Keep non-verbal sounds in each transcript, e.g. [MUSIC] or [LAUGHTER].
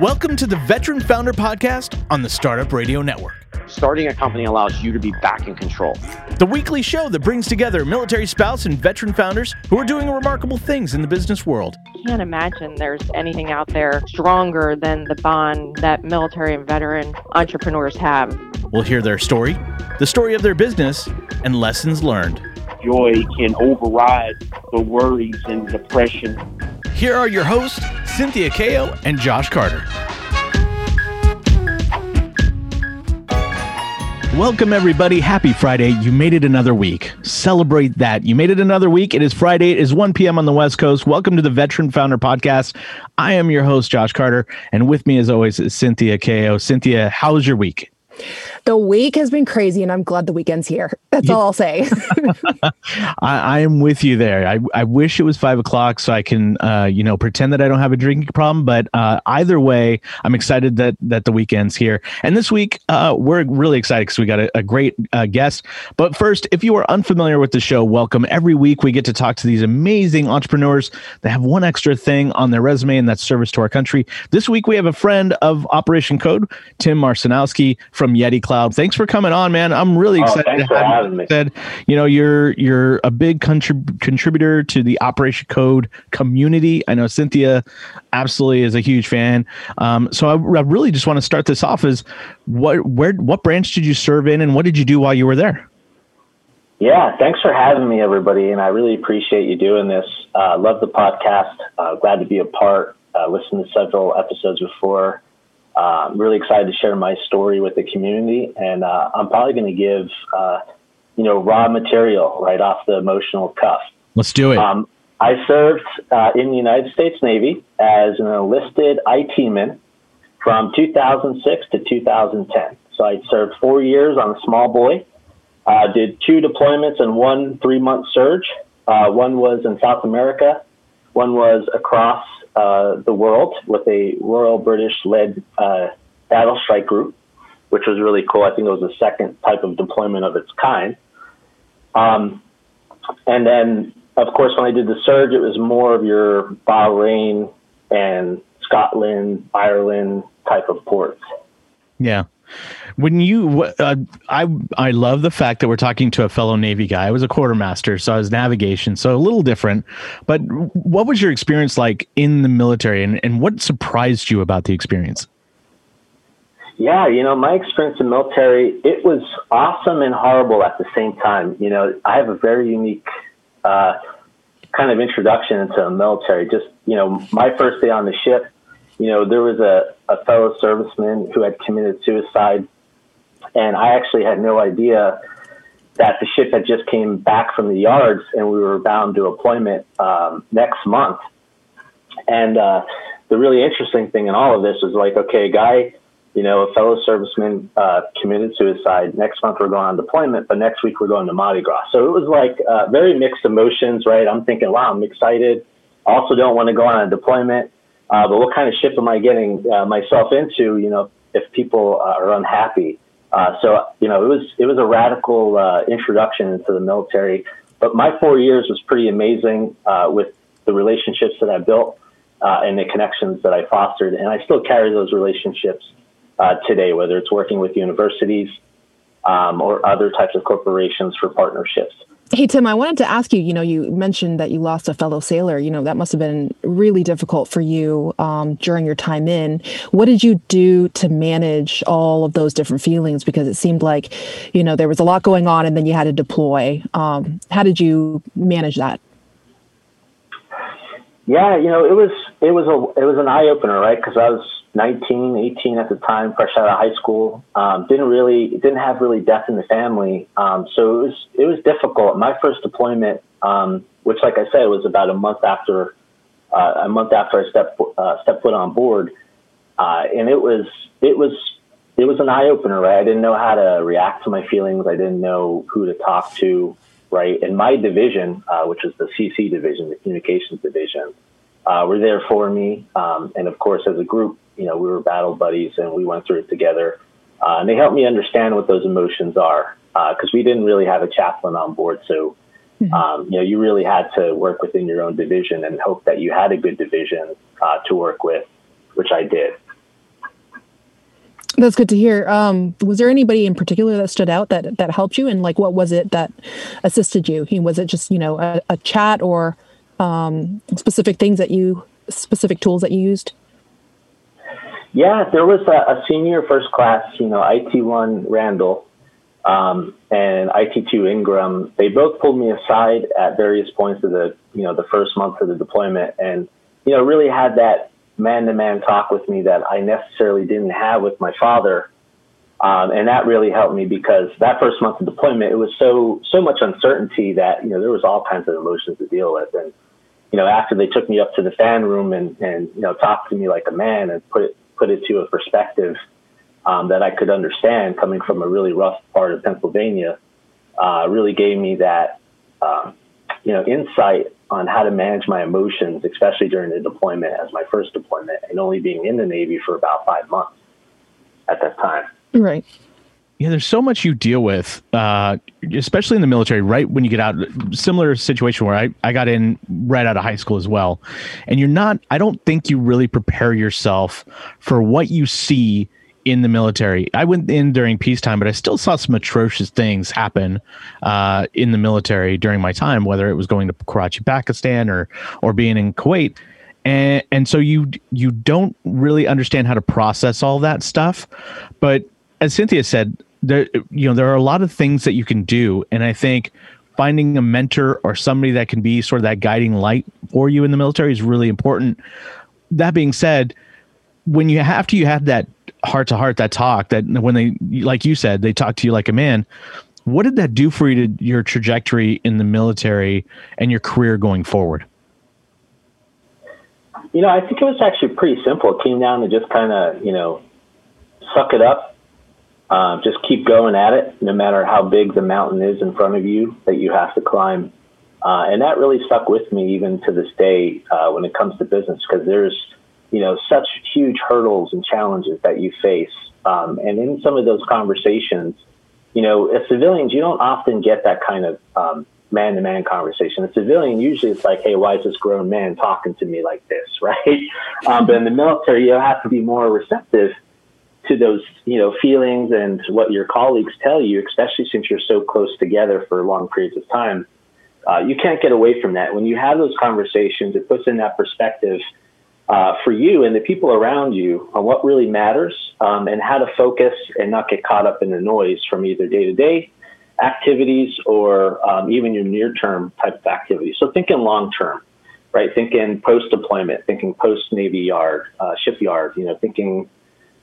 Welcome to the Veteran Founder Podcast on the Startup Radio Network. Starting a company allows you to be back in control. The weekly show that brings together military spouse and veteran founders who are doing remarkable things in the business world. I can't imagine there's anything out there stronger than the bond that military and veteran entrepreneurs have. We'll hear their story, the story of their business, and lessons learned. joy can override the worries and depression. Here are your hosts, Cynthia Kao and Josh Carter. Welcome, everybody. Happy Friday. You made it another week. Celebrate that. You made it another week. It is Friday. It is 1 p.m. on the West Coast. Welcome to the Veteran Founder Podcast. I am your host, Josh Carter. And with me, as always, is Cynthia Kao. Cynthia, how's your week? The week has been crazy, and I'm glad the weekend's here. That's all I'll say. [LAUGHS] [LAUGHS] I, I am with you there. I, I wish it was five o'clock so I can, uh, you know, pretend that I don't have a drinking problem. But uh, either way, I'm excited that that the weekend's here. And this week, uh, we're really excited because we got a, a great uh, guest. But first, if you are unfamiliar with the show, welcome. Every week, we get to talk to these amazing entrepreneurs that have one extra thing on their resume, and that's service to our country. This week, we have a friend of Operation Code, Tim Marcinowski from Yeti Cloud. Thanks for coming on, man. I'm really Oh, excited thanks to have you. Said, you know, you're you're a big contrib- contributor to the Operation Code community. I know Cynthia absolutely is a huge fan. Um, so I, I really just want to start this off as what where what branch did you serve in, and what did you do while you were there? Yeah, thanks for having me, everybody, and I really appreciate you doing this. Uh, love the podcast. Uh, glad to be a part. Uh, listened to several episodes before. Uh, I'm really excited to share my story with the community, and uh, I'm probably going to give, uh, you know, raw material right off the emotional cuff. Let's do it. Um, I served uh, in the United States Navy as an enlisted IT man from 2006 to 2010. So I served four years on a small boy. Uh, did two deployments and one three month surge. Uh, one was in South America. One was across uh, the world with a Royal British led uh, battle strike group, which was really cool. I think it was the second type of deployment of its kind. Um, and then, of course, when I did the surge, it was more of your Bahrain and Scotland, Ireland type of ports. Yeah. When you, uh, I, I love the fact that we're talking to a fellow Navy guy. I was a quartermaster, so I was navigation, so a little different. But what was your experience like in the military, and, and what surprised you about the experience? Yeah, you know, my experience in military, it was awesome and horrible at the same time. You know, I have a very unique uh, kind of introduction into the military. Just, you know, my first day on the ship, you know, there was a, a fellow serviceman who had committed suicide, and I actually had no idea that the ship had just came back from the yards and we were bound to deployment um, next month. And uh, the really interesting thing in all of this was like, okay, guy, you know, a fellow serviceman uh, committed suicide. Next month we're going on deployment, but next week we're going to Mardi Gras. So it was like uh, very mixed emotions, right? I'm thinking, wow, I'm excited. Also, don't want to go on a deployment, uh, but what kind of ship am I getting uh, myself into? You know, if people uh, are unhappy. Uh, so you know, it was it was a radical uh, introduction into the military. But my four years was pretty amazing with the relationships that I built and the connections that I fostered, and I still carry those relationships today, whether it's working with universities um, or other types of corporations for partnerships. Hey, Tim, I wanted to ask you. You know, you mentioned that you lost a fellow sailor. You know, that must have been really difficult for you um, during your time in. What did you do to manage all of those different feelings? Because it seemed like, you know, there was a lot going on, and then you had to deploy. Um, how did you manage that? Yeah, you know, it was it was a it was an eye opener, right? Because I was 19, 18 at the time, fresh out of high school. Um, didn't really didn't have really death in the family, um, so it was it was difficult. My first deployment, um, which, like I said, was about a month after uh, a month after I stepped uh, stepped foot on board, uh, and it was it was it was an eye opener, right? I didn't know how to react to my feelings. I didn't know who to talk to, right? And my division, uh, which was the CC division, the communications division, uh, were there for me. Um, and of course, as a group, you know, we were battle buddies and we went through it together. Uh, and they helped me understand what those emotions are because we didn't really have a chaplain on board. So, um, you know, you really had to work within your own division and hope that you had a good division uh, to work with, which I did. That's good to hear. Um, was there anybody in particular that stood out that that helped you, and like what was it that assisted you? Was it just you know a, a chat or um, specific things that you specific tools that you used? Yeah, there was a, a senior first class, you know, IT one Randall um, and IT two Ingram. They both pulled me aside at various points of the you know the first month of the deployment, and you know really had that man to man talk with me that I necessarily didn't have with my father. Um, and that really helped me because that first month of deployment, it was so so much uncertainty that you know there was all kinds of emotions to deal with. And you know, after they took me up to the fan room and and you know talked to me like a man and put put it to a perspective um, that I could understand coming from a really rough part of Pennsylvania, uh, really gave me that um, you know insight on how to manage my emotions, especially during the deployment as my first deployment, and only being in the Navy for about five months at that time. Right. Yeah, there's so much you deal with, uh, especially in the military, right when you get out. Similar situation where I, I got in right out of high school as well. And you're not, I don't think you really prepare yourself for what you see in the military. I went in during peacetime, but I still saw some atrocious things happen uh, in the military during my time, whether it was going to Karachi, Pakistan, or or being in Kuwait. And, and so you you don't really understand how to process all that stuff. But as Cynthia said, there you know there are a lot of things that you can do, and I think finding a mentor or somebody that can be sort of that guiding light for you in the military is really important. That being said, when you have to you have that heart to heart, that talk, that when they like you said, they talk to you like a man. What did that do for you to your trajectory in the military and your career going forward? You know, I think it was actually pretty simple. It came down to just kind of, you know, suck it up, uh, just keep going at it, no matter how big the mountain is in front of you that you have to climb. Uh, and that really stuck with me even to this day uh, when it comes to business because there's, you know, such huge hurdles and challenges that you face. Um, and in some of those conversations, you know, as civilians, you don't often get that kind of um, man-to-man conversation. A civilian usually it's like, "Hey, why is this grown man talking to me like this?" [LAUGHS] Right? Um, but in the military, you have to be more receptive to those, you know, feelings and what your colleagues tell you, especially since you're so close together for long periods of time. Uh, you can't get away from that. When you have those conversations, it puts in that perspective uh, for you and the people around you on what really matters um, and how to focus and not get caught up in the noise from either day to day activities or um, even your near term type of activities. So thinking long term, right? Thinking post deployment, thinking post Navy Yard, uh, shipyard, you know, thinking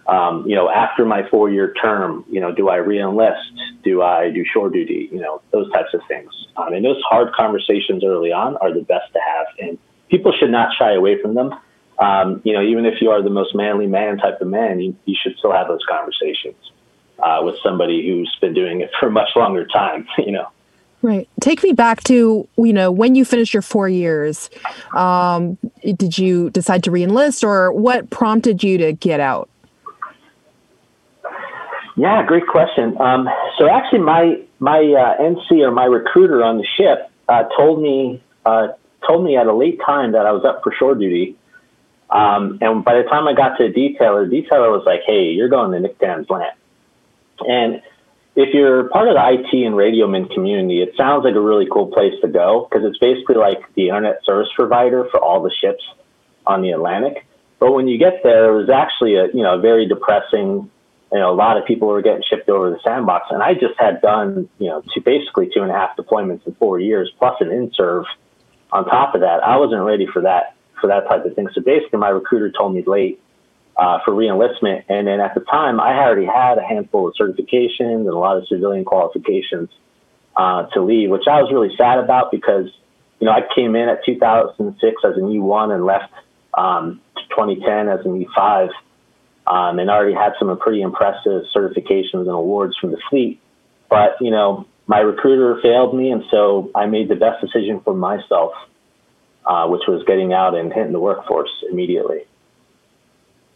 um, you know, after my four year term, you know, do I reenlist? Do I do shore duty? You know, those types of things. Um, and those hard conversations early on are the best to have. And people should not shy away from them. Um, you know, even if you are the most manly man type of man, you, you should still have those conversations uh, with somebody who's been doing it for a [LAUGHS] much longer time, [LAUGHS] you know. Right. Take me back to, you know, when you finished your four years, um, did you decide to reenlist or what prompted you to get out? Yeah, great question. Um, so actually, my my uh, NC or my recruiter on the ship uh, told me uh, told me at a late time that I was up for shore duty. Um, and by the time I got to the detailer, the detailer was like, "Hey, you're going to NCTAMS LANT." And if you're part of the IT and radio man community, it sounds like a really cool place to go because it's basically like the internet service provider for all the ships on the Atlantic. But when you get there, it was actually a you know a very depressing you know, a lot of people were getting shipped over the sandbox. And I just had done, you know, two, basically two and a half deployments in four years, plus an INSURV on top of that. I wasn't ready for that, for that type of thing. So basically my recruiter told me late uh, for reenlistment. And then at the time I already had a handful of certifications and a lot of civilian qualifications uh, to leave, which I was really sad about because, you know, I came in at 2006 as an E1 and left um, 2010 as an E5 um, and already had some pretty impressive certifications and awards from the fleet. But, you know, my recruiter failed me, and so I made the best decision for myself, uh, which was getting out and hitting the workforce immediately.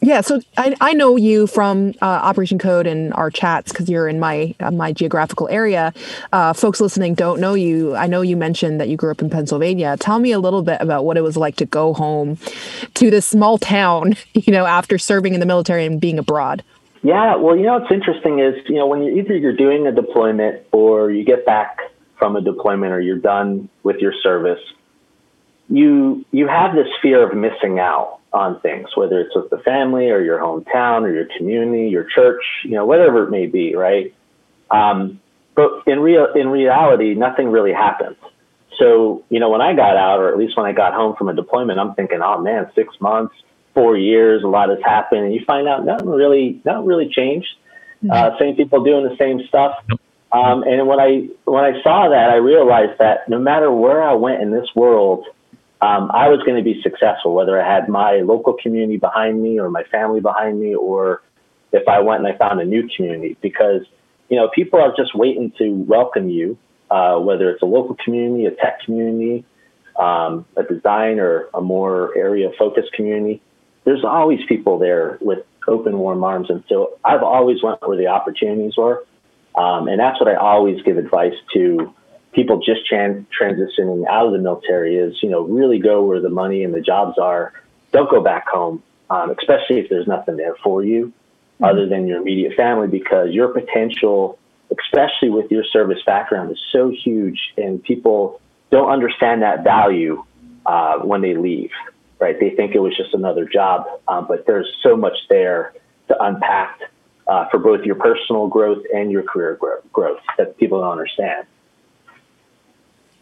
Yeah, so I, I know you from uh, Operation Code and our chats because you're in my uh, my geographical area. Uh, folks listening don't know you. I know you mentioned that you grew up in Pennsylvania. Tell me a little bit about what it was like to go home to this small town, [LAUGHS] you know, after serving in the military and being abroad. Yeah, well, you know what's interesting is you know when you either you're doing a deployment or you get back from a deployment or you're done with your service, you you have this fear of missing out on things, whether it's with the family or your hometown or your community, your church, you know, whatever it may be, right? Um, but in real in reality, nothing really happens. So you know, when I got out, or at least when I got home from a deployment, I'm thinking, oh man, six months four years, a lot has happened, and you find out nothing really, nothing really changed. Mm-hmm. Uh, same people doing the same stuff. Um, and when I when I saw that, I realized that no matter where I went in this world, um, I was going to be successful. Whether I had my local community behind me, or my family behind me, or if I went and I found a new community, because you know people are just waiting to welcome you, uh, whether it's a local community, a tech community, um, a design, or a more area focused community there's always people there with open, warm arms. And so I've always went where the opportunities were. Um, and that's what I always give advice to people just tran- transitioning out of the military is, you know, really go where the money and the jobs are. Don't go back home, um, especially if there's nothing there for you mm-hmm. other than your immediate family, because your potential, especially with your service background, is so huge and people don't understand that value uh, when they leave right? They think it was just another job, um, but there's so much there to unpack uh, for both your personal growth and your career growth that people don't understand.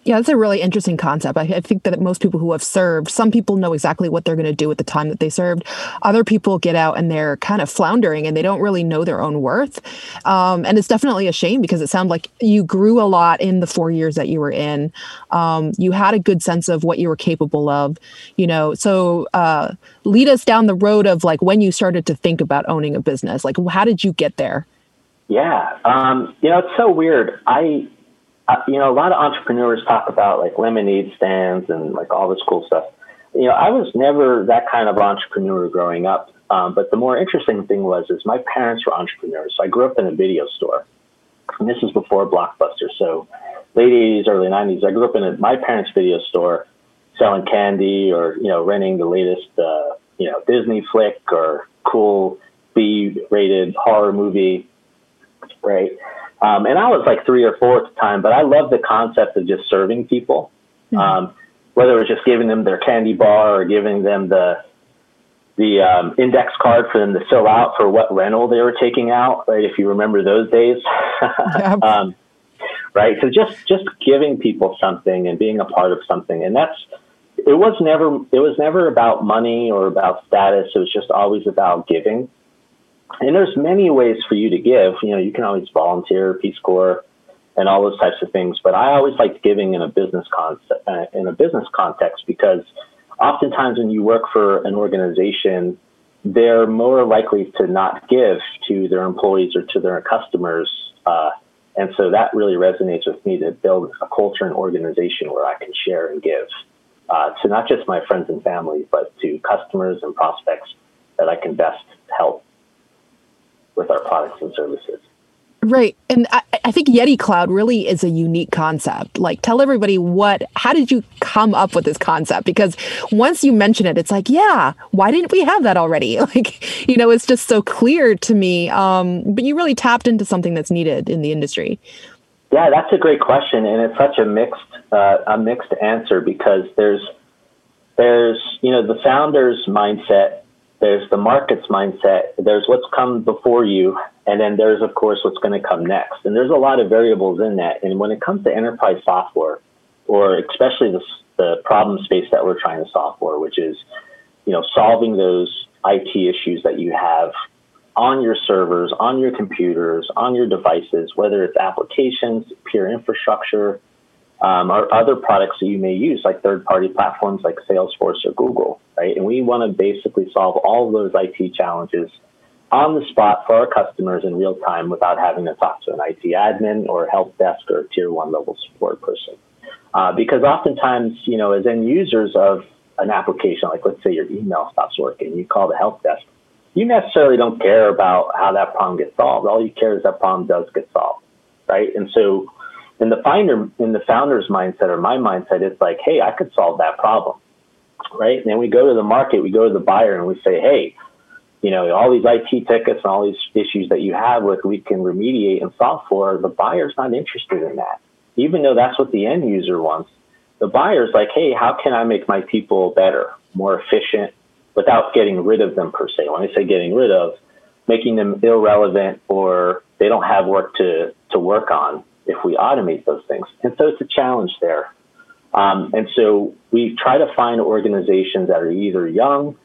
Yeah, that's a really interesting concept. I, I, think that most people who have served, some people know exactly what they're going to do at the time that they served. Other people get out and they're kind of floundering and they don't really know their own worth. Um, and it's definitely a shame because it sounded like you grew a lot in the four years that you were in. Um, you had a good sense of what you were capable of, you know. So uh, lead us down the road of like when you started to think about owning a business. Like, how did you get there? Yeah, um, you know, it's so weird. I uh, you know, a lot of entrepreneurs talk about like lemonade stands and like all this cool stuff. You know, I was never that kind of entrepreneur growing up. Um, but the more interesting thing was, is my parents were entrepreneurs. So I grew up in a video store, and this is before Blockbuster. So late '80s, early '90s. I grew up in a, my parents' video store, selling candy or you know renting the latest uh, you know Disney flick or cool B-rated horror movie, right? Um, and I was like three or four at the time, but I loved the concept of just serving people. Mm-hmm. Um, whether it was just giving them their candy bar or giving them the the um, index card for them to fill out for what rental they were taking out, right? If you remember those days, [LAUGHS] yep. [LAUGHS] um, right? So just just giving people something and being a part of something, and that's it was never it was never about money or about status. It was just always about giving and there's many ways for you to give. You know, you can always volunteer, Peace Corps, and all those types of things. But I always liked giving in a business concept, uh, in a business context, because oftentimes when you work for an organization, they're more likely to not give to their employees or to their customers. Uh, and so that really resonates with me to build a culture and organization where I can share and give uh, to not just my friends and family, but to customers and prospects that I can best with our products and services. Right. And I, I, think Yeti Cloud really is a unique concept. Like, tell everybody what, how did you come up with this concept? Because once you mention it, it's like, yeah, why didn't we have that already? [LAUGHS] Like, you know, it's just so clear to me. Um, but you really tapped into something that's needed in the industry. Yeah, that's a great question. And it's such a mixed, uh, a mixed answer because there's, there's, you know, the founder's mindset there's the market's mindset, there's what's come before you, and then there's, of course, what's going to come next. And there's a lot of variables in that. And when it comes to enterprise software, or especially the, the problem space that we're trying to solve for, which is, you know, solving those IT issues that you have on your servers, on your computers, on your devices, whether it's applications, pure infrastructure, um, or other products that you may use, like third party platforms like Salesforce or Google, right? And we want to basically solve all those IT challenges on the spot for our customers in real time without having to talk to an IT admin or help desk or tier one level support person. Uh, because oftentimes, you know, as end users of an application, like let's say your email stops working, you call the help desk, you necessarily don't care about how that problem gets solved. All you care is that problem does get solved, right? And so in the finder, in the founder's mindset or my mindset, it's like, hey, I could solve that problem, right? And then we go to the market, we go to the buyer, and we say, hey, you know, all these IT tickets and all these issues that you have with we can remediate and solve for, the buyer's not interested in that. Even though that's what the end user wants, the buyer's like, hey, how can I make my people better, more efficient, without getting rid of them per se? When I say getting rid of, making them irrelevant or they don't have work to, to work on if we automate those things. And so it's a challenge there. Um, and so we try to find organizations that are either young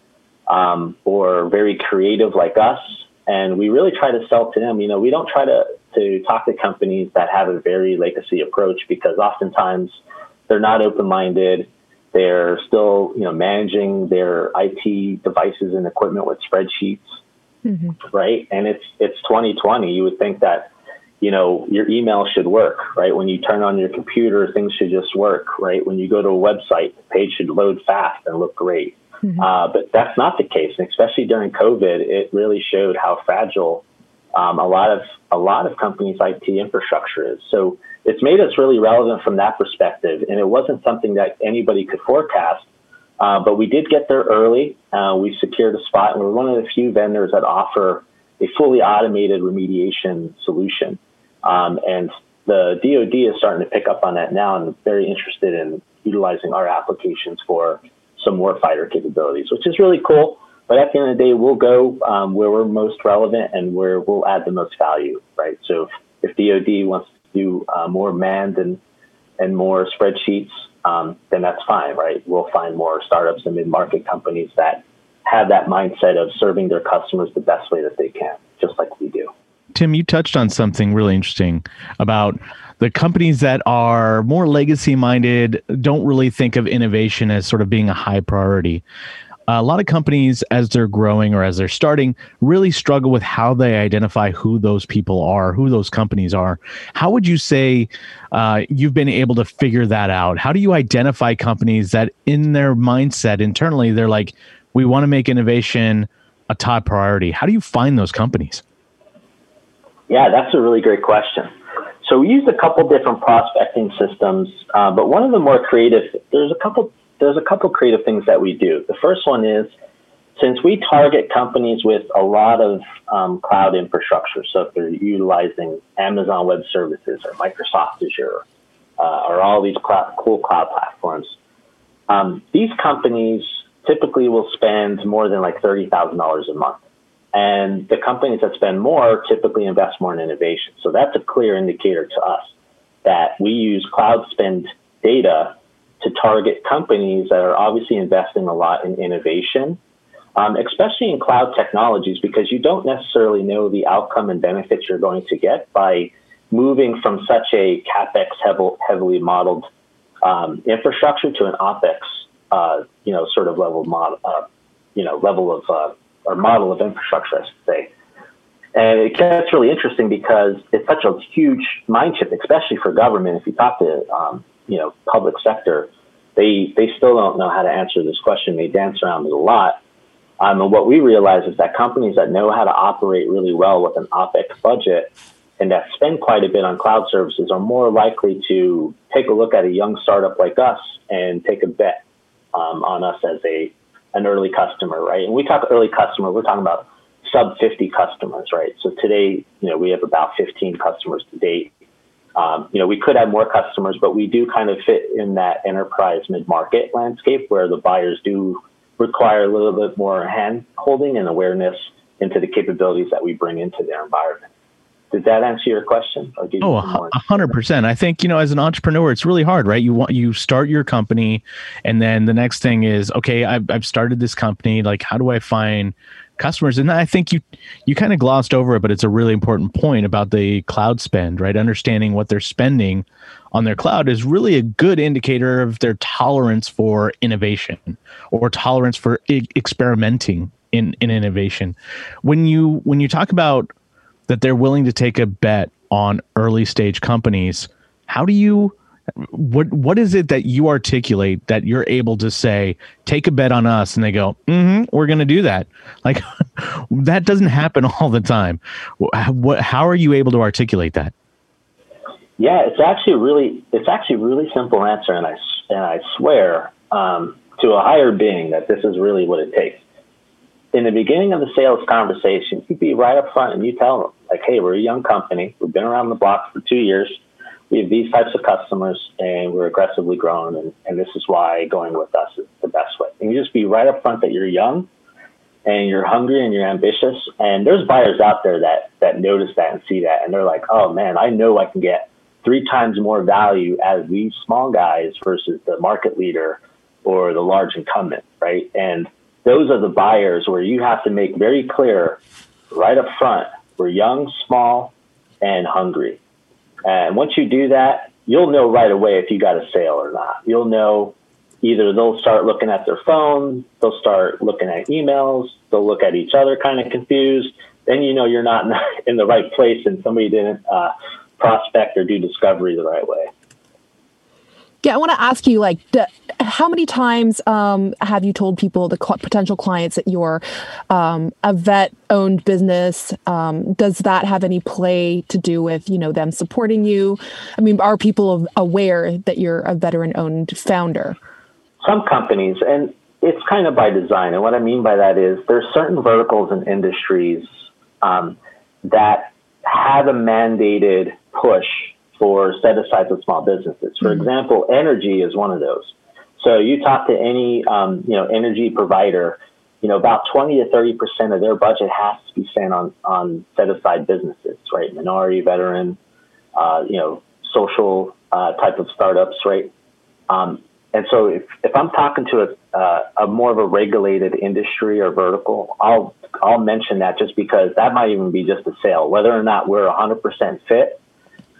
um, or very creative like us. And we really try to sell to them. You know, we don't try to, to talk to companies that have a very legacy approach because oftentimes they're not open minded. They're still, you know, managing their IT devices and equipment with spreadsheets, mm-hmm. right? And it's it's 2020. You would think that you know, your email should work, right? When you turn on your computer, things should just work, right? When you go to a website, the page should load fast and look great. Mm-hmm. Uh, but that's not the case, and especially during COVID, it really showed how fragile um, a lot of a lot of companies' IT infrastructure is. So it's made us really relevant from that perspective, and it wasn't something that anybody could forecast. Uh, but we did get there early. Uh, we secured a spot, and we're one of the few vendors that offer a fully automated remediation solution. Um, and the DoD is starting to pick up on that now and very interested in utilizing our applications for some warfighter capabilities, which is really cool. But at the end of the day, we'll go um, where we're most relevant and where we'll add the most value, right? So if, if DoD wants to do uh, more manned and and more spreadsheets, um, then that's fine, right? We'll find more startups and mid-market companies that have that mindset of serving their customers the best way that they can, just like we do. Tim, you touched on something really interesting about the companies that are more legacy minded don't really think of innovation as sort of being a high priority. A lot of companies, as they're growing or as they're starting, really struggle with how they identify who those people are, who those companies are. How would you say uh, you've been able to figure that out? How do you identify companies that, in their mindset internally, they're like, we want to make innovation a top priority? How do you find those companies? Yeah, that's a really great question. So we used a couple different prospecting systems, uh, but one of the more creative, there's a couple, there's a couple creative things that we do. The first one is since we target companies with a lot of um, cloud infrastructure, so if they're utilizing Amazon Web Services or Microsoft Azure uh, or all these cloud, cool cloud platforms, um, these companies typically will spend more than like thirty thousand dollars a month. And the companies that spend more typically invest more in innovation. So that's a clear indicator to us that we use cloud spend data to target companies that are obviously investing a lot in innovation, um, especially in cloud technologies, because you don't necessarily know the outcome and benefits you're going to get by moving from such a capex heavily modeled um, infrastructure to an opex, uh, you know, sort of level model, uh, you know, level of uh, or model of infrastructure, I should say. And it gets really interesting because it's such a huge mind shift, especially for government. If you talk to, um, you know, public sector, they they still don't know how to answer this question. They dance around it a lot. Um, and what we realize is that companies that know how to operate really well with an OPEX budget and that spend quite a bit on cloud services are more likely to take a look at a young startup like us and take a bet um, on us as a an early customer, right? And we talk early customer, we're talking about sub 50 customers, right? So today, you know, we have about 15 customers to date. Um, you know, we could have more customers, but we do kind of fit in that enterprise mid market landscape where the buyers do require a little bit more hand holding and awareness into the capabilities that we bring into their environment. Did that answer your question? oh, a hundred percent. I think you know, as an entrepreneur, it's really hard, right? You want you start your company, and then the next thing is, okay, I've I've started this company. Like, how do I find customers? And I think you you kind of glossed over it, but it's a really important point about the cloud spend, right? Understanding what they're spending on their cloud is really a good indicator of their tolerance for innovation or tolerance for I- experimenting in in innovation. When you when you talk about that they're willing to take a bet on early stage companies. How do you what what is it that you articulate that you're able to say take a bet on us and they go mm-hmm, we're going to do that. Like [LAUGHS] that doesn't happen all the time. What how are you able to articulate that? Yeah it's actually really it's actually really simple answer and i and i swear um, to a higher being that this is really what it takes in the beginning of the sales conversation, you'd be right up front and you tell them, like, hey, we're a young company. We've been around the block for two years. We have these types of customers and we're aggressively growing. And, and this is why going with us is the best way. And you just be right up front that you're young and you're hungry and you're ambitious. And there's buyers out there that, that notice that and see that. And they're like, oh man, I know I can get three times more value as these small guys versus the market leader or the large incumbent, right? And those are the buyers where you have to make very clear right up front we're young, small, and hungry. And once you do that, you'll know right away if you got a sale or not. You'll know either they'll start looking at their phone, they'll start looking at emails, they'll look at each other kind of confused. Then you know you're not [LAUGHS] in the right place and somebody didn't uh, prospect or do discovery the right way. Yeah, I want to ask you, like, how many times um, have you told people, the cl- potential clients, that you're um, a vet-owned business? Um, does that have any play to do with, you know, them supporting you? I mean, are people aware that you're a veteran-owned founder? Some companies, and it's kind of by design. And what I mean by that is there's certain verticals and industries um, that have a mandated push for set aside of small businesses. For mm-hmm. example, energy is one of those. So you talk to any um, you know energy provider, you know about 20 to 30 percent of their budget has to be spent on on set aside businesses, right? Minority, veteran, uh, you know, social uh, type of startups, right? Um, and so if, if I'm talking to a, uh, a more of a regulated industry or vertical, I'll I'll mention that just because that might even be just a sale, whether or not we're 100% fit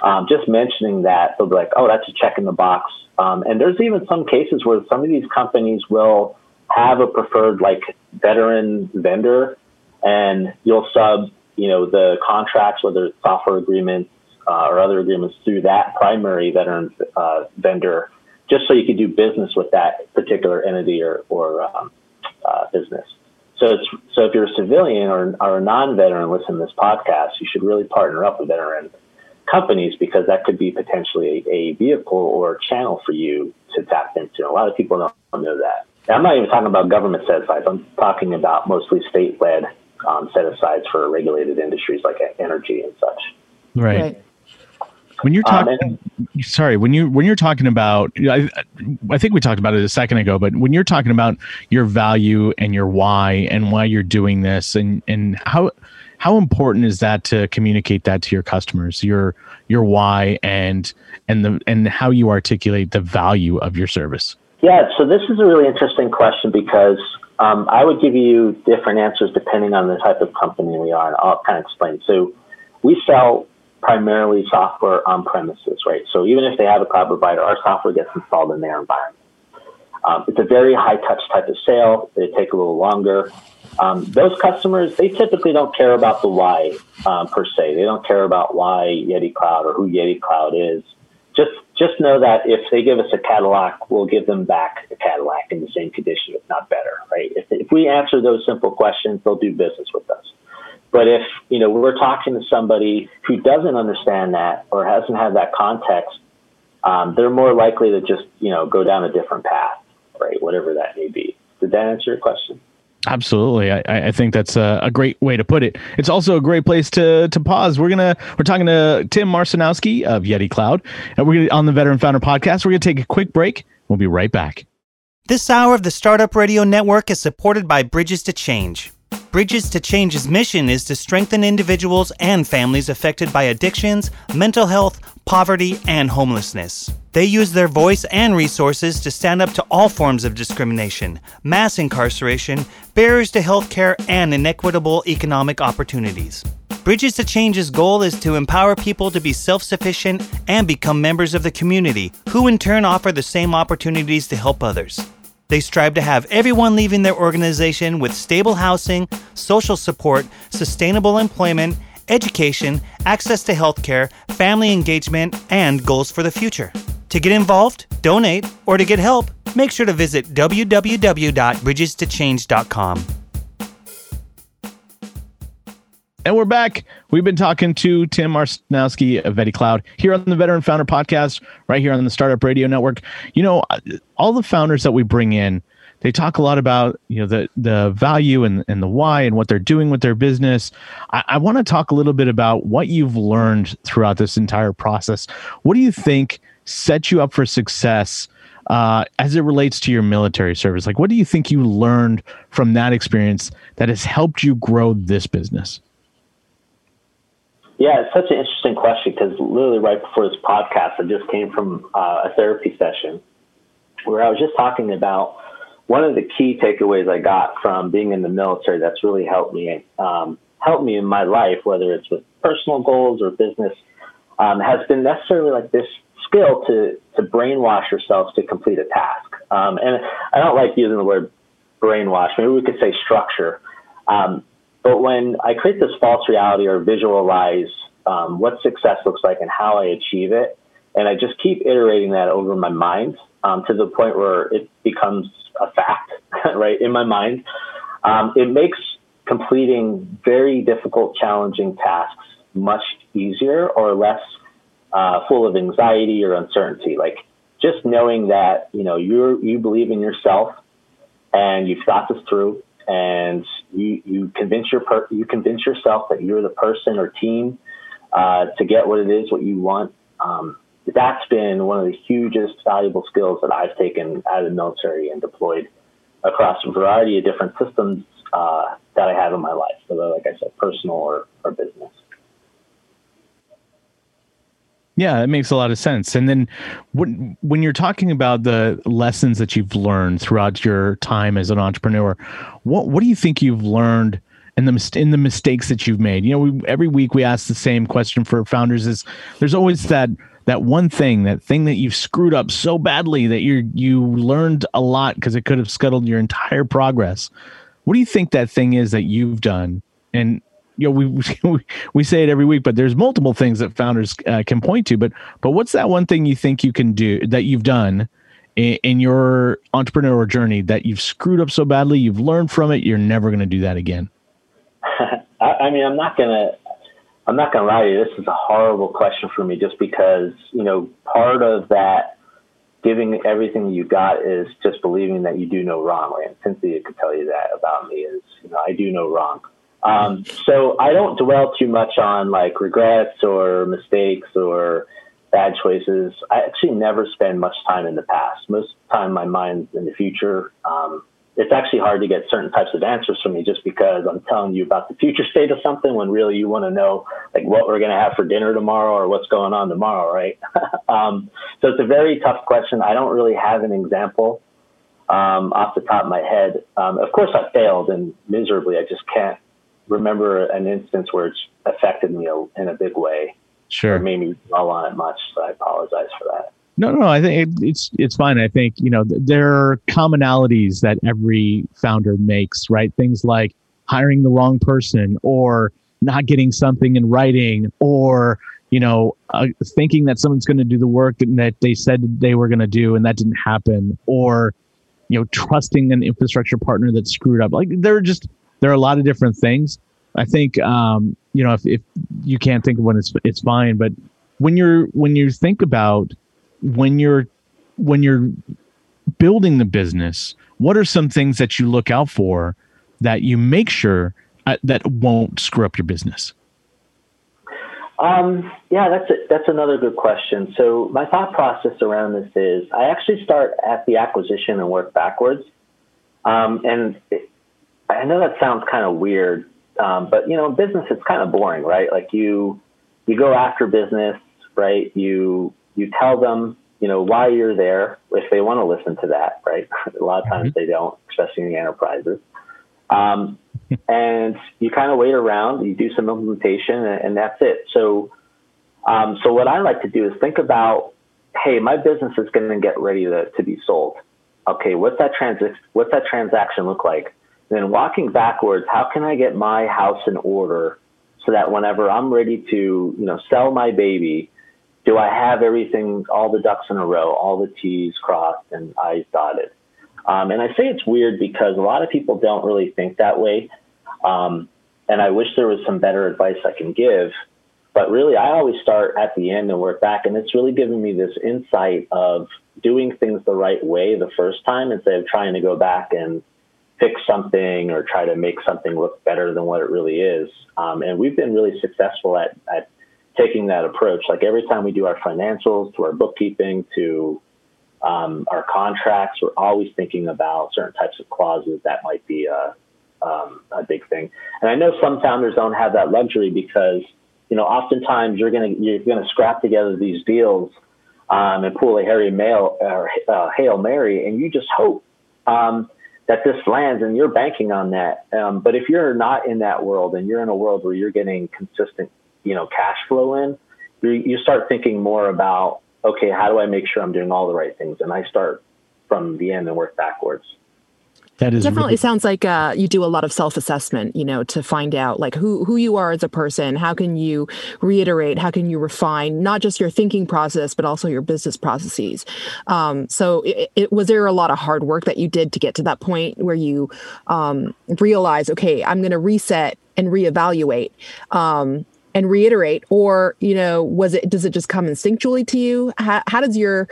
um, just mentioning that, they'll be like, oh, that's a check in the box. Um, and there's even some cases where some of these companies will have a preferred like veteran vendor and you'll sub, you know, the contracts, whether it's software agreements uh, or other agreements through that primary veteran uh, vendor, just so you can do business with that particular entity or, or um, uh, business. So, it's, so if you're a civilian or, or a non-veteran listening to this podcast, you should really partner up with veteran companies because that could be potentially a, a vehicle or a channel for you to tap into. A lot of people don't know that. And I'm not even talking about government set asides. I'm talking about mostly state led um, set asides for regulated industries like energy and such. Right. right. When you're talking, um, sorry, when you when you're talking about, I, I think we talked about it a second ago, but when you're talking about your value and your why and why you're doing this and and how how important is that to communicate that to your customers your your why and and the and how you articulate the value of your service? Yeah so this is a really interesting question because um, i would give you different answers depending on the type of company we are and i'll kind of explain. So we sell primarily software on premises right? So even if they have a cloud provider our software gets installed in their environment um, it's a very high touch type of sale. They take a little longer. Um, those customers, they typically don't care about the why um, per se. They don't care about why Yeti Cloud or who Yeti Cloud is. Just just know that if they give us a Cadillac, we'll give them back a Cadillac in the same condition, if not better, right? If, if we answer those simple questions, they'll do business with us. But if you know we're talking to somebody who doesn't understand that or hasn't had that context, um, they're more likely to just you know go down a different path, right? Whatever that may be. Did that answer your question? Absolutely, I, I think that's a, a, great way to put it. It's also a great place to to pause. We're gonna we're talking to Tim Marcinowski of Yeti Cloud, and we're gonna on the Veteran Founder Podcast. We're gonna take a quick break. We'll be right back. This hour of the Startup Radio Network is supported by Bridges to Change. Bridges to Change's mission is to strengthen individuals and families affected by addictions, mental health, poverty, and homelessness. They use their voice and resources to stand up to all forms of discrimination, mass incarceration, barriers to health care, and inequitable economic opportunities. Bridges to Change's goal is to empower people to be self sufficient and become members of the community, who in turn offer the same opportunities to help others. They strive to have everyone leaving their organization with stable housing, social support, sustainable employment, education, access to healthcare, family engagement, and goals for the future. To get involved, donate, or to get help, make sure to visit www.bridgestochange.com. And we're back. We've been talking to Tim Marcinowski of Yeti Cloud here on the Veteran Founder Podcast, right here on the Startup Radio Network. You know, all the founders that we bring in, they talk a lot about you know the the value and, and the why and what they're doing with their business i, I want to talk a little bit about what you've learned throughout this entire process what do you think set you up for success uh, as it relates to your military service? Like what do you think you learned from that experience that has helped you grow this business? Yeah, it's such an interesting question because literally right before this podcast, I just came from uh, a therapy session where I was just talking about one of the key takeaways I got from being in the military that's really helped me um, helped me in my life, whether it's with personal goals or business, um, has been necessarily like this skill to to brainwash yourself to complete a task. Um, and I don't like using the word brainwash. Maybe we could say structure. Um, but when I create this false reality or visualize um, what success looks like and how I achieve it, and I just keep iterating that over my mind um, to the point where it becomes a fact, [LAUGHS] right, in my mind, um, it makes completing very difficult, challenging tasks much easier or less uh, full of anxiety or uncertainty. Like just knowing that you know you you believe in yourself and you've thought this through and you you convince your per- you convince yourself that you're the person or team uh, to get what it is what you want. Um, that's been one of the hugest valuable skills that I've taken out of the military and deployed across a variety of different systems uh, that I have in my life, whether, like I said, personal or, or business. Yeah, that makes a lot of sense. And then when when you're talking about the lessons that you've learned throughout your time as an entrepreneur, what what do you think you've learned in the in the mistakes that you've made? You know, we, every week we ask the same question for founders: is there's always that that one thing, that thing that you've screwed up so badly that you you learned a lot because it could have scuttled your entire progress. What do you think that thing is that you've done? And you know [LAUGHS] we we say it every week but there's multiple things that founders uh, can point to but but what's that one thing you think you can do that you've done in, in your entrepreneurial journey that you've screwed up so badly you've learned from it you're never going to do that again? [LAUGHS] I, I mean i'm not going to i'm not going to lie to you this is a horrible question for me just because you know part of that giving everything you got is just believing that you do no wrong. And cynthia could tell you that about me is you know i do no wrong um, so I don't dwell too much on like regrets or mistakes or bad choices. I actually never spend much time in the past. Most of the time, my mind's in the future. Um, it's actually hard to get certain types of answers from me just because I'm telling you about the future state of something when really you want to know like what we're going to have for dinner tomorrow or what's going on tomorrow, right? [LAUGHS] um, so it's a very tough question. I don't really have an example um, off the top of my head. Um, of course, I failed and miserably. I just can't remember an instance where it's affected me in a big way. Sure. Or made me dwell on it much. So I apologize for that. No, no, I think it, it's it's fine. I think you know there are commonalities that every founder makes, right? Things like hiring the wrong person, or not getting something in writing, or you know uh, thinking that someone's going to do the work that they said they were going to do and that didn't happen, or you know trusting an infrastructure partner that screwed up. Like there are just there are a lot of different things. I think um, you know if, if you can't think of one, it's it's fine. But when you're when you think about when you're when you're building the business, what are some things that you look out for that you make sure uh, that won't screw up your business? Um, yeah, that's a, that's another good question. So my thought process around this is I actually start at the acquisition and work backwards. Um, and I know that sounds kind of weird, um, but you know, business is kind of boring, right? Like you, you go after business, right? You, you tell them, you know, why you're there if they want to listen to that, right? [LAUGHS] A lot of times mm-hmm. they don't, especially in the enterprises. Um, and you kind of wait around, you do some implementation, and, and that's it. So, um, so what I like to do is think about, hey, my business is going to get ready to, to be sold. Okay, what's that transi- what's that transaction look like? Then walking backwards, how can I get my house in order so that whenever I'm ready to, you know, sell my baby, do I have everything, all the ducks in a row, all the T's crossed and I's dotted? Um, and I say it's weird because a lot of people don't really think that way. Um, and I wish there was some better advice I can give. But really, I always start at the end and work back. And it's really given me this insight of doing things the right way the first time instead of trying to go back and fix something or try to make something look better than what it really is. Um, and we've been really successful at, at taking that approach. Like every time we do our financials, to our bookkeeping, to um, our contracts, we're always thinking about certain types of clauses that might be a, um, a big thing. And I know some founders don't have that luxury because you know oftentimes you're gonna you're gonna scrap together these deals um, and pull a Harry Mail or uh, Hail Mary, and you just hope um, that this lands, and you're banking on that. Um, but if you're not in that world, and you're in a world where you're getting consistent, you know, cash flow in, you, you start thinking more about okay, how do I make sure I'm doing all the right things? And I start from the end and work backwards. That is definitely really- sounds like uh, you do a lot of self-assessment, you know, to find out like who who you are as a person. How can you reiterate? How can you refine not just your thinking process, but also your business processes? Um, so, it, it, was there a lot of hard work that you did to get to that point where you um, realize, okay, I'm going to reset and reevaluate. Um, and reiterate or you know was it does it just come instinctually to you how, how does your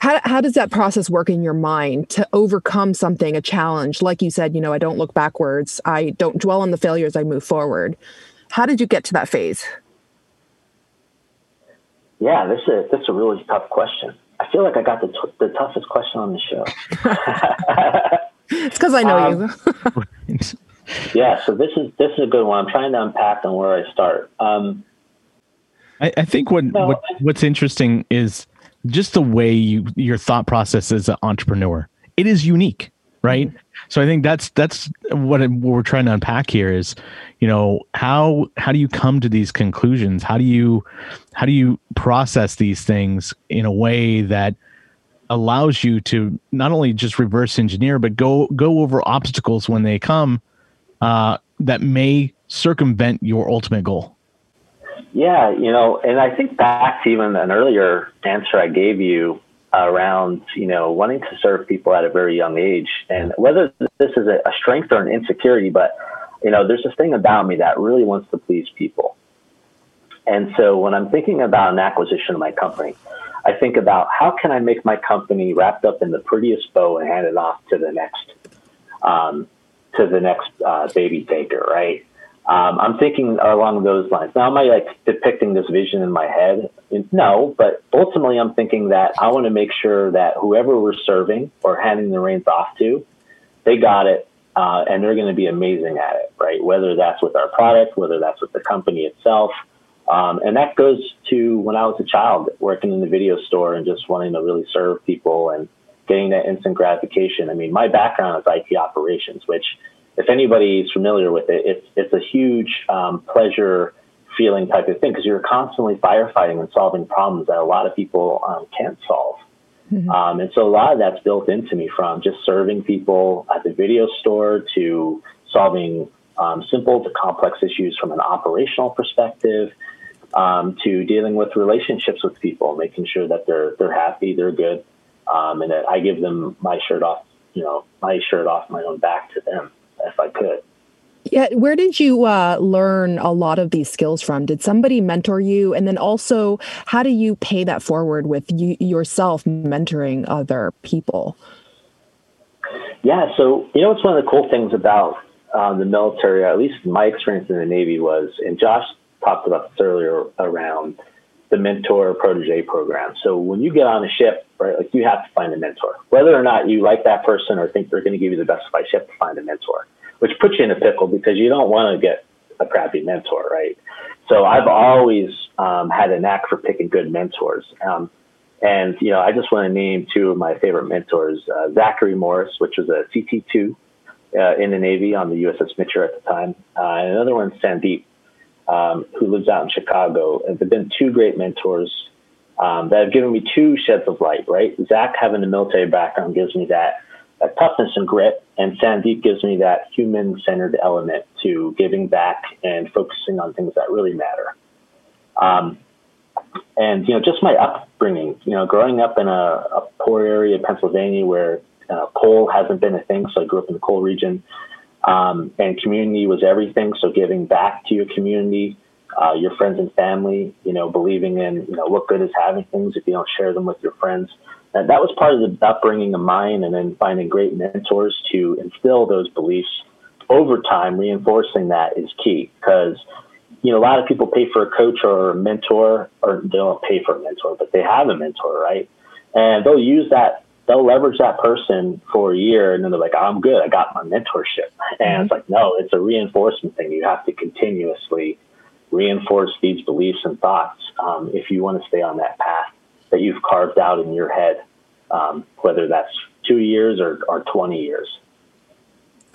how, how does that process work in your mind to overcome something a challenge? Like you said you know i don't look backwards. I don't dwell on the failures i move forward. How did you get to that phase? Yeah this is that's a really tough question. I feel like i got the, t- the toughest question on the show. It's because i know um, you yeah, so this is this is a good one. I'm trying to unpack on where I start. Um, I, I, think what, no, what what's interesting is just the way you your thought process as an entrepreneur. It is unique, right? Mm-hmm. So I think that's that's what, what we're trying to unpack here is, you know, how how do you come to these conclusions? How do you how do you process these things in a way that allows you to not only just reverse engineer but go go over obstacles when they come uh, that may circumvent your ultimate goal? Yeah, you know, and I think back to even an earlier answer I gave you around, you know, wanting to serve people at a very young age, and whether this is a, strength or an insecurity, but you know, there's this thing about me that really wants to please people. And so when I'm thinking about an acquisition of my company, I think about how can I make my company wrapped up in the prettiest bow and hand it off to the next um, to the next uh, baby taker, right? Um, I'm thinking along those lines. Now, am I like depicting this vision in my head? No, but ultimately, I'm thinking that I want to make sure that whoever we're serving or handing the reins off to, they got it, uh, and they're going to be amazing at it, right? Whether that's with our product, whether that's with the company itself. Um, and that goes to when I was a child working in the video store and just wanting to really serve people and getting that instant gratification. I mean, my background is IT operations, which, if anybody's familiar with it, it's it's a huge um, pleasure feeling type of thing because you're constantly firefighting and solving problems that a lot of people um, can't solve. Mm-hmm. Um, and so a lot of that's built into me from just serving people at the video store to solving um, simple to complex issues from an operational perspective. Um, to dealing with relationships with people, making sure that they're they're happy, they're good, um, and that I give them my shirt off, you know, my shirt off my own back to them if I could. Yeah, where did you uh, learn a lot of these skills from? Did somebody mentor you, and then also, how do you pay that forward with you yourself mentoring other people? Yeah, so you know, it's one of the cool things about um, the military, at least my experience in the Navy was, and Josh talked about this earlier around the mentor protege program. So when you get on a ship, right, like you have to find a mentor, whether or not you like that person or think they're going to give you the best advice. You have to find a mentor, which puts you in a pickle because you don't want to get a crappy mentor, right? So I've always um, had a knack for picking good mentors. Um, and you know, I just want to name two of my favorite mentors: uh, Zachary Morris, which was a CT2 uh, in the Navy on the USS Mitscher at the time, uh, and another one, Sandeep, um, who lives out in Chicago. And they've been two great mentors um, that have given me two sheds of light, right? Zach, having the military background, gives me that, that toughness and grit, and Sandeep gives me that human centered element to giving back and focusing on things that really matter. Um, and, you know, just my upbringing, you know, growing up in a, a poor area of Pennsylvania where uh, coal hasn't been a thing, so I grew up in the coal region. Um, and community was everything. So giving back to your community, uh, your friends and family, you know, believing in, you know, what good is having things if you don't share them with your friends. And that was part of the upbringing of mine and then finding great mentors to instill those beliefs over time, reinforcing that is key because, you know, a lot of people pay for a coach or a mentor or they don't pay for a mentor, but they have a mentor, right? And they'll use that they'll leverage that person for a year and then they're like, I'm good. I got my mentorship. And mm-hmm. it's like, no, it's a reinforcement thing. You have to continuously reinforce these beliefs and thoughts um, if you want to stay on that path that you've carved out in your head, um, whether that's two years or, or 20 years.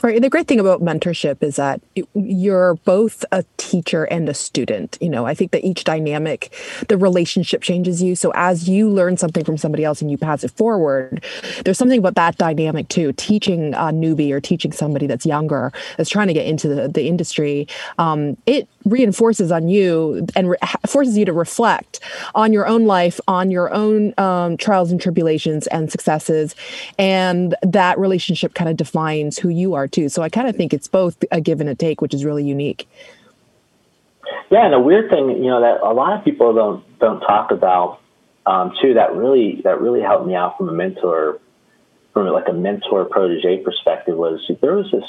Right. The great thing about mentorship is that you're both a teacher and a student. You know, I think that each dynamic, the relationship changes you. So as you learn something from somebody else and you pass it forward, there's something about that dynamic too. Teaching a newbie or teaching somebody that's younger, that's trying to get into the, the industry, um, it reinforces on you and re- forces you to reflect on your own life, on your own um, trials and tribulations and successes. And that relationship kind of defines who you are too. So I kind of think it's both a give and a take, which is really unique. Yeah, and a weird thing, you know, that a lot of people don't don't talk about um, too. That really that really helped me out from a mentor, from like a mentor protege perspective. Was there was this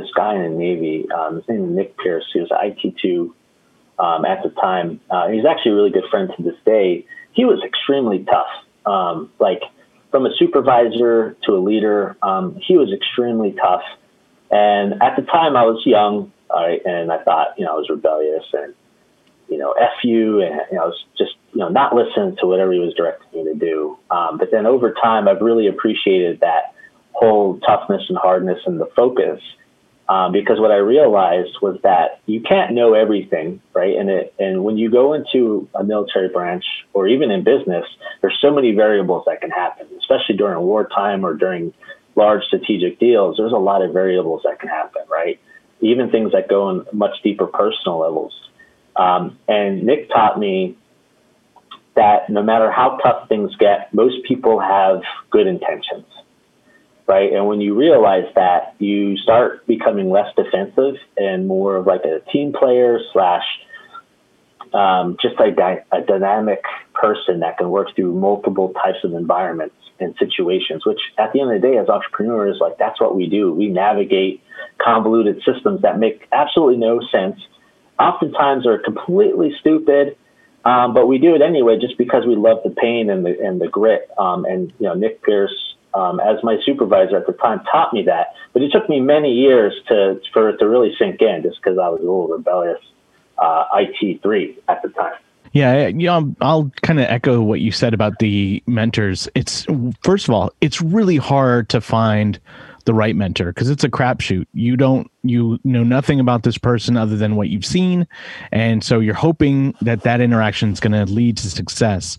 this guy in the Navy, um, his name is Nick Pierce. He was IT two um, at the time. Uh, he's actually a really good friend to this day. He was extremely tough. Um, like from a supervisor to a leader, um, he was extremely tough. And at the time, I was young, right, and I thought, you know, I was rebellious and, you know, F you, and you know, I was just, you know, not listening to whatever he was directing me to do. Um, but then over time, I've really appreciated that whole toughness and hardness and the focus. Um, because what I realized was that you can't know everything, right? And it, and when you go into a military branch or even in business, there's so many variables that can happen, especially during wartime or during large strategic deals, there's a lot of variables that can happen, right? Even things that go in much deeper personal levels. Um, and Nick taught me that no matter how tough things get, most people have good intentions, right? And when you realize that, you start becoming less defensive and more of like a team player slash um, just di- a dynamic person that can work through multiple types of environments and situations, which at the end of the day, as entrepreneurs, like that's what we do. We navigate convoluted systems that make absolutely no sense. Oftentimes are completely stupid, um, but we do it anyway just because we love the pain and the and the grit. Um, and you know, Nick Pierce, um, as my supervisor at the time, taught me that. But it took me many years to for it to really sink in, just because I was a little rebellious uh, IT three at the time. Yeah, you know, I'll kind of echo what you said about the mentors. It's first of all, it's really hard to find the right mentor because it's a crapshoot. You don't you know nothing about this person other than what you've seen, and so you're hoping that that interaction is going to lead to success.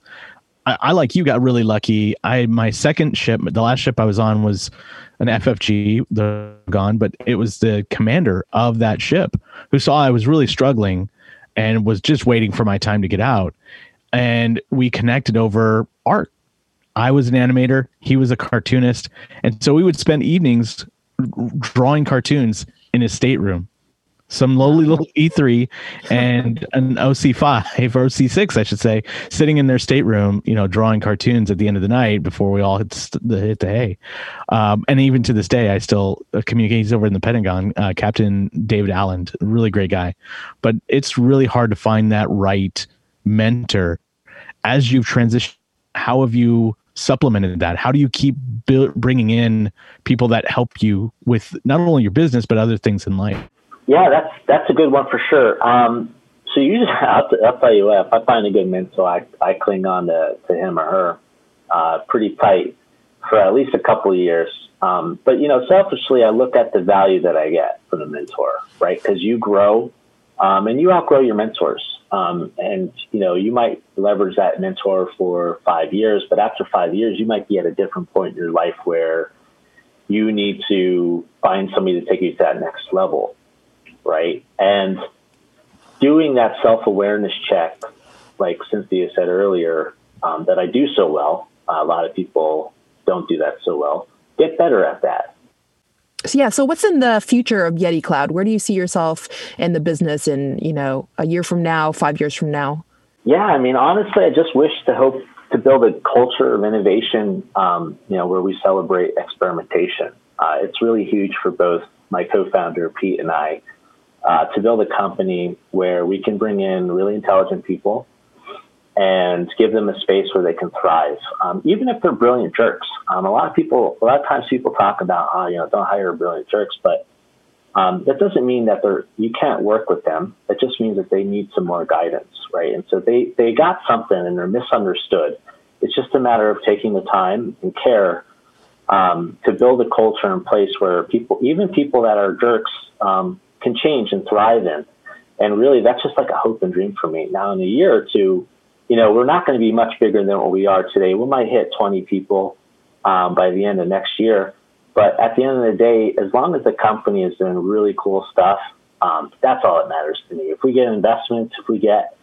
I, I, like you got really lucky. I my second ship, the last ship I was on was an FFG, the gone, but it was the commander of that ship who saw I was really struggling and was just waiting for my time to get out. And we connected over art. I was an animator, he was a cartoonist. And so we would spend evenings drawing cartoons in his stateroom some lowly little E3 and an OC5 [LAUGHS] or OC6, I should say, sitting in their stateroom, you know, drawing cartoons at the end of the night before we all hit the hit the hay. Um, and even to this day, I still uh, communicate. He's over in the Pentagon, uh, Captain David Allen, really great guy. But it's really hard to find that right mentor as you've transitioned. How have you supplemented that? How do you keep bringing in people that help you with not only your business but other things in life? Yeah, that's that's a good one for sure. Um, so usually, [LAUGHS] I'll, I'll tell you what, if I find a good mentor, I, I cling on to, to him or her uh, pretty tight for at least a couple of years. Um, but you know, selfishly, I look at the value that I get from the mentor, right? Because you grow um, and you outgrow your mentors. Um, and you know, you might leverage that mentor for five years, but after five years, you might be at a different point in your life where you need to find somebody to take you to that next level right? And doing that self awareness check, like Cynthia said earlier, um, that I do so well. Uh, a lot of people don't do that so well. Get better at that. So yeah, so what's in the future of Yeti Cloud? Where do you see yourself in the business in, you know, a year from now, five years from now? Yeah, I mean, honestly, I just wish to hope to build a culture of innovation, um, you know, where we celebrate experimentation. Uh, it's really huge for both my co-founder Pete and I uh, to build a company where we can bring in really intelligent people and give them a space where they can thrive, um, even if they're brilliant jerks. Um, a lot of people, a lot of times people talk about, oh, you know, don't hire brilliant jerks, but um, that doesn't mean that they're you can't work with them. It just means that they need some more guidance, right? And so they they got something and they're misunderstood. It's just a matter of taking the time and care um, to build a culture in place where people, even people that are jerks, um, can change and thrive in. And really, that's just like a hope and dream for me. Now, in a year or two, you know, we're not going to be much bigger than what we are today. We might hit 20 people um, by the end of next year. But at the end of the day, as long as the company is doing really cool stuff, um, that's all that matters to me. If we get investments, if we get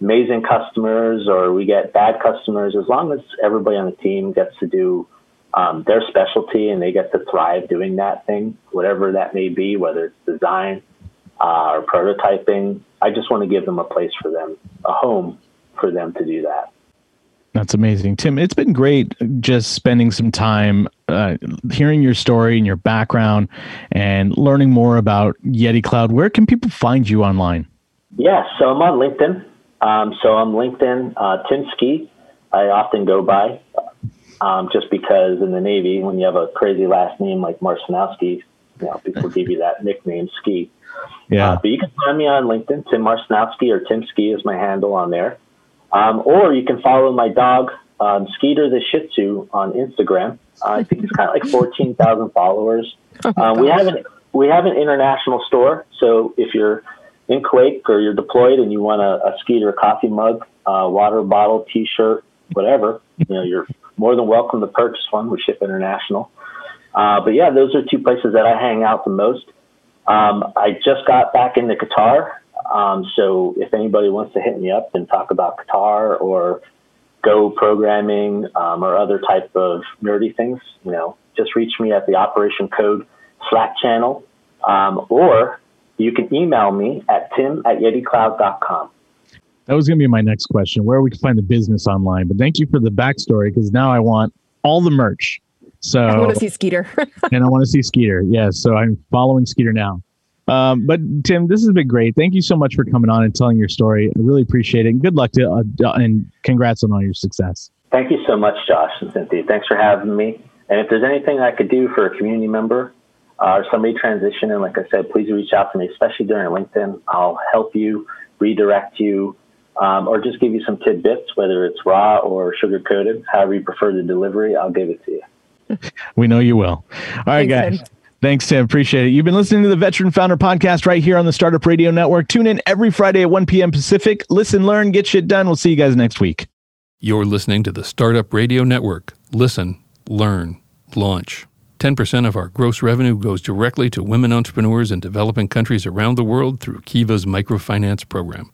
amazing customers or we get bad customers, as long as everybody on the team gets to do um, their specialty and they get to thrive doing that thing, whatever that may be, whether it's design uh, or prototyping, I just want to give them a place for them, a home for them to do that. That's amazing. Tim, it's been great just spending some time uh, hearing your story and your background and learning more about Yeti Cloud. Where can people find you online? Yeah, so I'm on LinkedIn. Um, so I'm LinkedIn, uh, Tim Ski. I often go by um, just because in the Navy, when you have a crazy last name like Marcinowski, you know, people [LAUGHS] give you that nickname, Ski. Yeah. Uh, but you can find me on LinkedIn, Tim Marcinowski, or Tim Ski is my handle on there. Um, or you can follow my dog, um, Skeeter the Shih Tzu, on Instagram. Uh, I think he's got like 14,000 followers. Oh um, we have an we have an international store. So if you're in Kuwait or you're deployed and you want a, a Skeeter coffee mug, uh, water bottle, T-shirt, whatever, you know, you're more than welcome to purchase one. We ship international. Uh, but yeah, those are two places that I hang out the most. Um, I just got back into Qatar. Um, so if anybody wants to hit me up and talk about Qatar or Go programming um, or other type of nerdy things, you know, just reach me at the Operation Code Slack channel, um, or you can email me at tim at yeticloud.com. That was going to be my next question, where we can find the business online. But thank you for the backstory because now I want all the merch. So I want to see Skeeter. [LAUGHS] and I want to see Skeeter. Yes, yeah, so I'm following Skeeter now. Um, but Tim, this has been great. Thank you so much for coming on and telling your story. I really appreciate it. And good luck to uh, and congrats on all your success. Thank you so much, Josh and Cynthia. Thanks for having me. And if there's anything I could do for a community member uh, or somebody transitioning, like I said, please reach out to me, especially during LinkedIn. I'll help you, redirect you, um, or just give you some tidbits, whether it's raw or sugar coated, however you prefer the delivery. I'll give it to you. we know you will. All right, Thanks, guys. Thanks, Tim. Appreciate it. You've been listening to the Veteran Founder Podcast right here on the Startup Radio Network. Tune in every Friday at 1 p.m. Pacific. Listen, learn, get shit done. We'll see you guys next week. You're listening to the Startup Radio Network. Listen, learn, launch. 10% of our gross revenue goes directly to women entrepreneurs in developing countries around the world through Kiva's microfinance program.